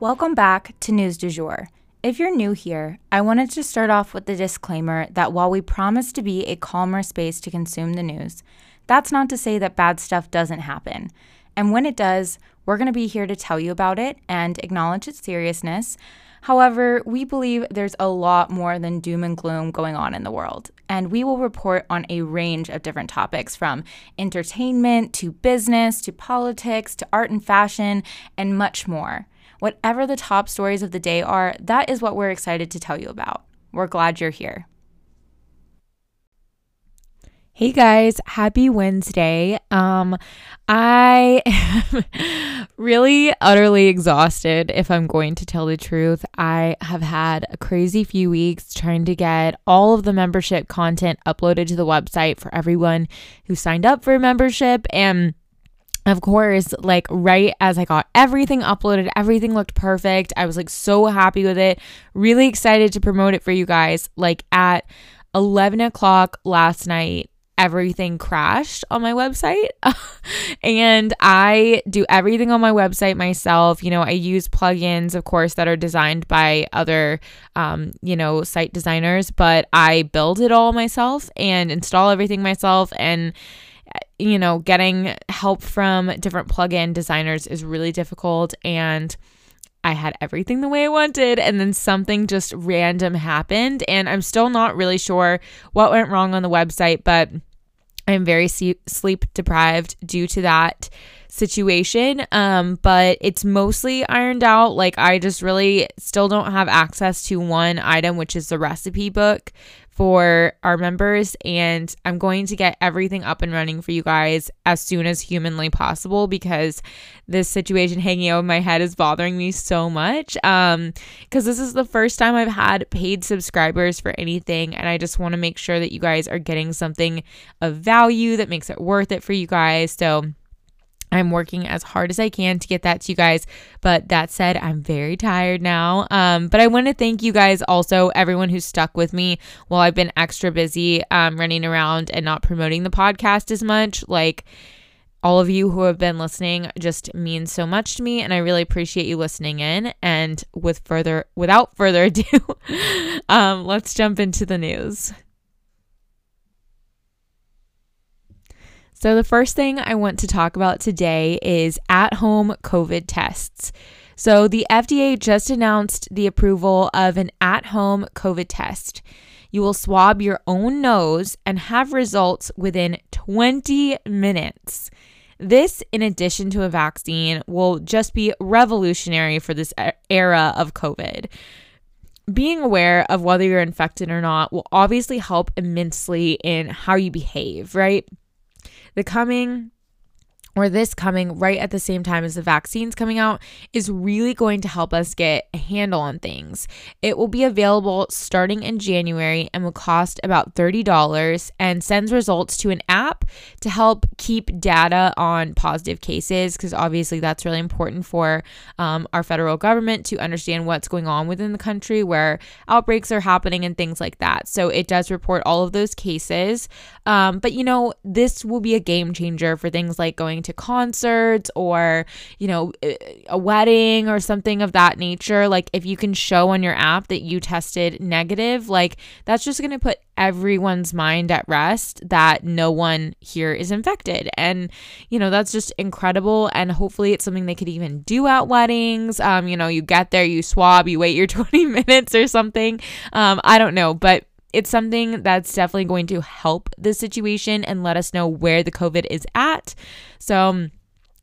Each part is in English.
Welcome back to News du Jour. If you're new here, I wanted to start off with the disclaimer that while we promise to be a calmer space to consume the news, that's not to say that bad stuff doesn't happen. And when it does, we're going to be here to tell you about it and acknowledge its seriousness. However, we believe there's a lot more than doom and gloom going on in the world, and we will report on a range of different topics from entertainment to business to politics to art and fashion and much more. Whatever the top stories of the day are, that is what we're excited to tell you about. We're glad you're here. Hey guys, happy Wednesday. Um I am really utterly exhausted if I'm going to tell the truth. I have had a crazy few weeks trying to get all of the membership content uploaded to the website for everyone who signed up for membership and of course, like right as I got everything uploaded, everything looked perfect. I was like so happy with it, really excited to promote it for you guys. Like at 11 o'clock last night, everything crashed on my website. and I do everything on my website myself. You know, I use plugins, of course, that are designed by other, um, you know, site designers, but I build it all myself and install everything myself. And you know, getting help from different plugin designers is really difficult. And I had everything the way I wanted, and then something just random happened. And I'm still not really sure what went wrong on the website, but I'm very sleep deprived due to that situation. Um, but it's mostly ironed out. Like, I just really still don't have access to one item, which is the recipe book for our members and I'm going to get everything up and running for you guys as soon as humanly possible because this situation hanging over my head is bothering me so much. Um cuz this is the first time I've had paid subscribers for anything and I just want to make sure that you guys are getting something of value that makes it worth it for you guys. So I'm working as hard as I can to get that to you guys. But that said, I'm very tired now. Um, but I want to thank you guys also, everyone who's stuck with me while I've been extra busy um, running around and not promoting the podcast as much. Like, all of you who have been listening just means so much to me and I really appreciate you listening in and with further without further ado um, let's jump into the news So, the first thing I want to talk about today is at home COVID tests. So, the FDA just announced the approval of an at home COVID test. You will swab your own nose and have results within 20 minutes. This, in addition to a vaccine, will just be revolutionary for this era of COVID. Being aware of whether you're infected or not will obviously help immensely in how you behave, right? The coming or this coming right at the same time as the vaccines coming out is really going to help us get a handle on things. It will be available starting in January and will cost about $30 and sends results to an app to help keep data on positive cases because obviously that's really important for um, our federal government to understand what's going on within the country where outbreaks are happening and things like that. So it does report all of those cases. Um, but you know, this will be a game changer for things like going to to concerts or, you know, a wedding or something of that nature, like if you can show on your app that you tested negative, like that's just going to put everyone's mind at rest that no one here is infected. And, you know, that's just incredible. And hopefully it's something they could even do at weddings. Um, you know, you get there, you swab, you wait your 20 minutes or something. Um, I don't know, but it's something that's definitely going to help the situation and let us know where the COVID is at. So, um,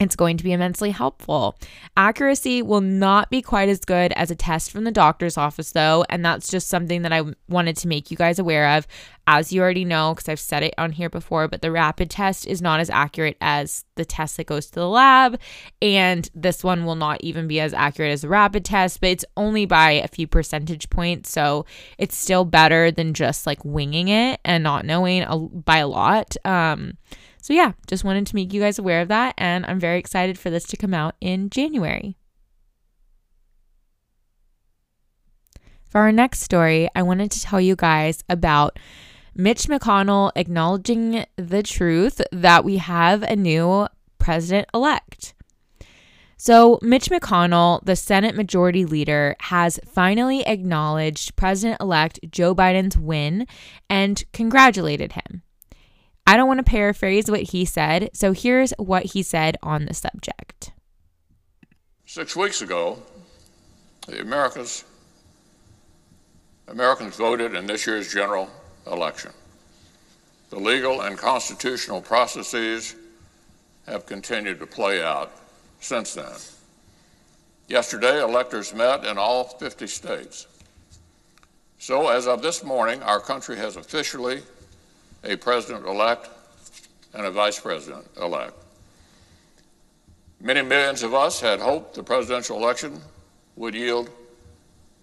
it's going to be immensely helpful. Accuracy will not be quite as good as a test from the doctor's office, though, and that's just something that I wanted to make you guys aware of. As you already know, because I've said it on here before, but the rapid test is not as accurate as the test that goes to the lab, and this one will not even be as accurate as the rapid test, but it's only by a few percentage points, so it's still better than just like winging it and not knowing a, by a lot. Um, so, yeah, just wanted to make you guys aware of that. And I'm very excited for this to come out in January. For our next story, I wanted to tell you guys about Mitch McConnell acknowledging the truth that we have a new president elect. So, Mitch McConnell, the Senate Majority Leader, has finally acknowledged President elect Joe Biden's win and congratulated him. I don't want to paraphrase what he said, so here's what he said on the subject. Six weeks ago, the Americans, Americans voted in this year's general election. The legal and constitutional processes have continued to play out since then. Yesterday, electors met in all 50 states. So, as of this morning, our country has officially a president elect and a vice president elect. Many millions of us had hoped the presidential election would yield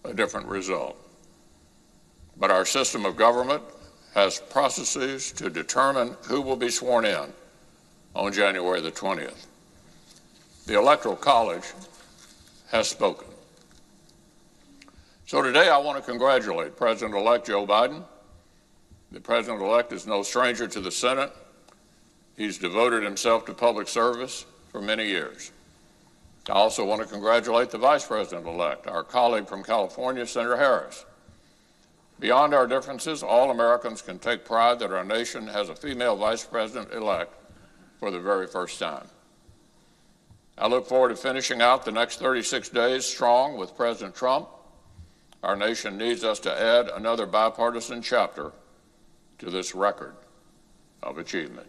a different result. But our system of government has processes to determine who will be sworn in on January the 20th. The Electoral College has spoken. So today I want to congratulate President elect Joe Biden the president elect is no stranger to the Senate. He's devoted himself to public service for many years. I also want to congratulate the vice president elect, our colleague from California, Senator Harris. Beyond our differences, all Americans can take pride that our nation has a female vice president elect for the very first time. I look forward to finishing out the next 36 days strong with President Trump. Our nation needs us to add another bipartisan chapter to this record of achievement.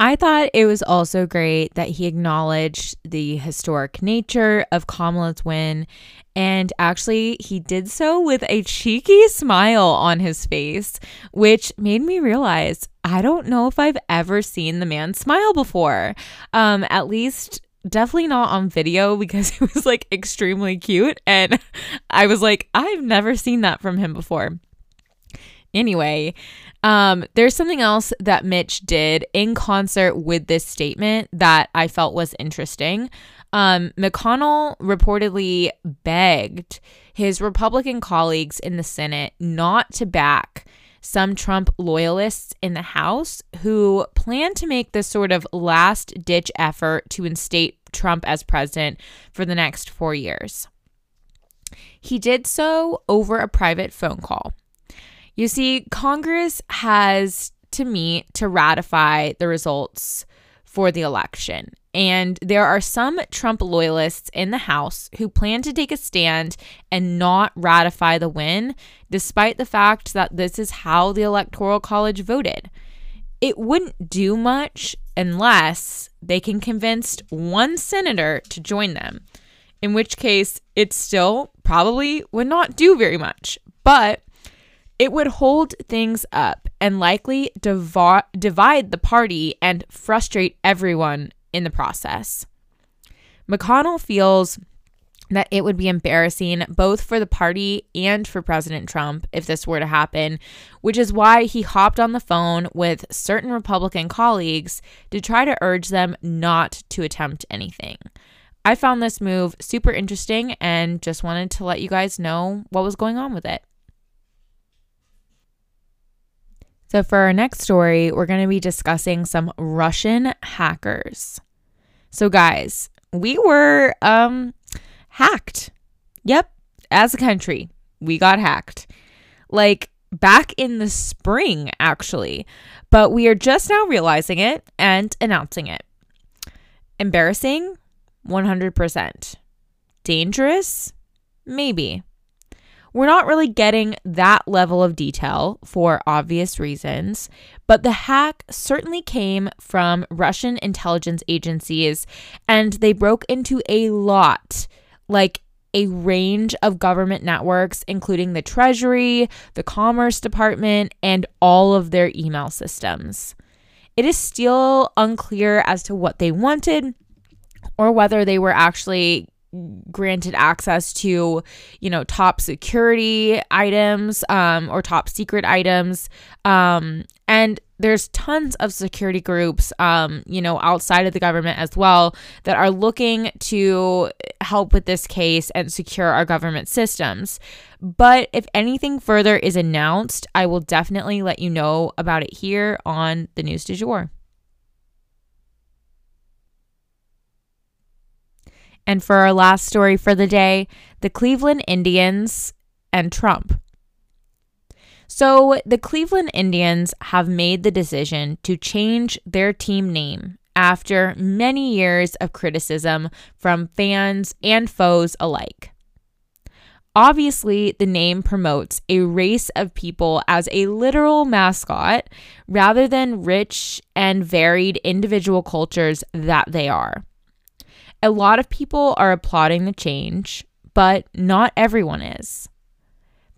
I thought it was also great that he acknowledged the historic nature of Kamala's win. And actually, he did so with a cheeky smile on his face, which made me realize I don't know if I've ever seen the man smile before. Um, at least definitely not on video because it was like extremely cute. And I was like, I've never seen that from him before. Anyway, um, there's something else that Mitch did in concert with this statement that I felt was interesting. Um, McConnell reportedly begged his Republican colleagues in the Senate not to back some Trump loyalists in the House who plan to make this sort of last ditch effort to instate Trump as president for the next four years. He did so over a private phone call. You see, Congress has to meet to ratify the results for the election. And there are some Trump loyalists in the House who plan to take a stand and not ratify the win, despite the fact that this is how the Electoral College voted. It wouldn't do much unless they can convince one senator to join them, in which case it still probably would not do very much. But it would hold things up and likely divide the party and frustrate everyone in the process. McConnell feels that it would be embarrassing both for the party and for President Trump if this were to happen, which is why he hopped on the phone with certain Republican colleagues to try to urge them not to attempt anything. I found this move super interesting and just wanted to let you guys know what was going on with it. So, for our next story, we're going to be discussing some Russian hackers. So, guys, we were um, hacked. Yep, as a country, we got hacked. Like back in the spring, actually. But we are just now realizing it and announcing it. Embarrassing? 100%. Dangerous? Maybe. We're not really getting that level of detail for obvious reasons, but the hack certainly came from Russian intelligence agencies and they broke into a lot, like a range of government networks, including the Treasury, the Commerce Department, and all of their email systems. It is still unclear as to what they wanted or whether they were actually granted access to you know top security items um, or top secret items. Um, and there's tons of security groups um, you know outside of the government as well that are looking to help with this case and secure our government systems. But if anything further is announced i will definitely let you know about it here on the news du jour And for our last story for the day, the Cleveland Indians and Trump. So, the Cleveland Indians have made the decision to change their team name after many years of criticism from fans and foes alike. Obviously, the name promotes a race of people as a literal mascot rather than rich and varied individual cultures that they are. A lot of people are applauding the change, but not everyone is.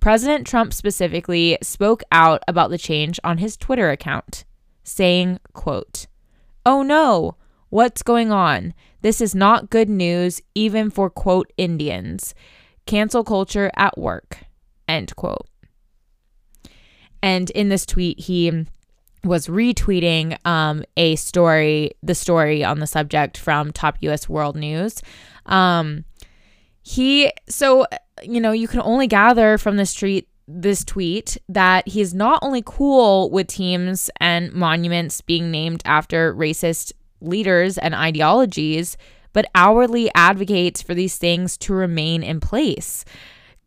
President Trump specifically spoke out about the change on his Twitter account, saying, quote, "Oh no, what's going on? This is not good news even for quote Indians. Cancel culture at work." End quote. And in this tweet, he was retweeting um, a story, the story on the subject from Top US World News. Um, he, so, you know, you can only gather from this tweet this tweet that he's not only cool with teams and monuments being named after racist leaders and ideologies, but hourly advocates for these things to remain in place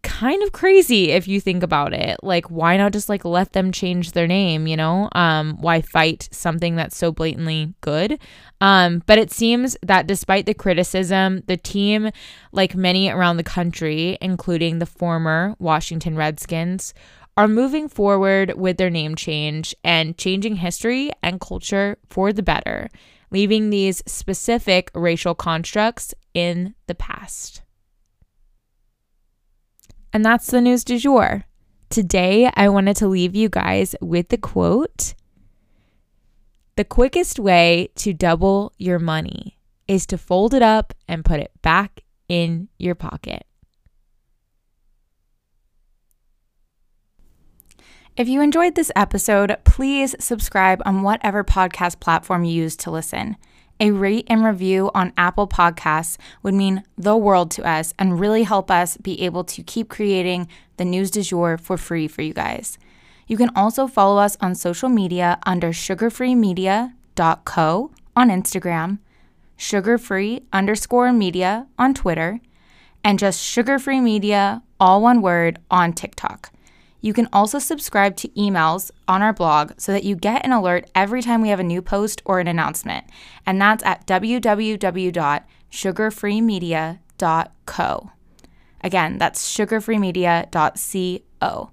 kind of crazy if you think about it. Like why not just like let them change their name, you know? Um why fight something that's so blatantly good? Um but it seems that despite the criticism, the team like many around the country, including the former Washington Redskins, are moving forward with their name change and changing history and culture for the better, leaving these specific racial constructs in the past. And that's the news du jour. Today, I wanted to leave you guys with the quote The quickest way to double your money is to fold it up and put it back in your pocket. If you enjoyed this episode, please subscribe on whatever podcast platform you use to listen. A rate and review on Apple Podcasts would mean the world to us and really help us be able to keep creating the news du jour for free for you guys. You can also follow us on social media under sugarfreemedia.co on Instagram, sugarfree underscore media on Twitter, and just sugarfree media, all one word, on TikTok. You can also subscribe to emails on our blog so that you get an alert every time we have a new post or an announcement. And that's at www.sugarfreemedia.co. Again, that's sugarfreemedia.co.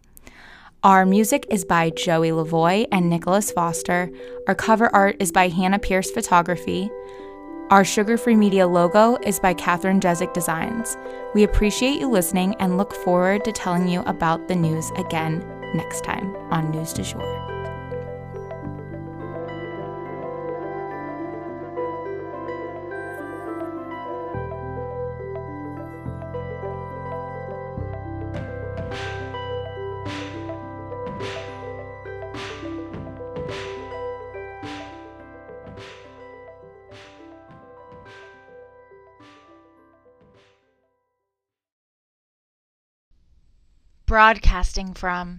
Our music is by Joey Lavoy and Nicholas Foster. Our cover art is by Hannah Pierce Photography. Our Sugar Free Media logo is by Catherine Jezik Designs. We appreciate you listening and look forward to telling you about the news again next time on News du Jour. broadcasting from.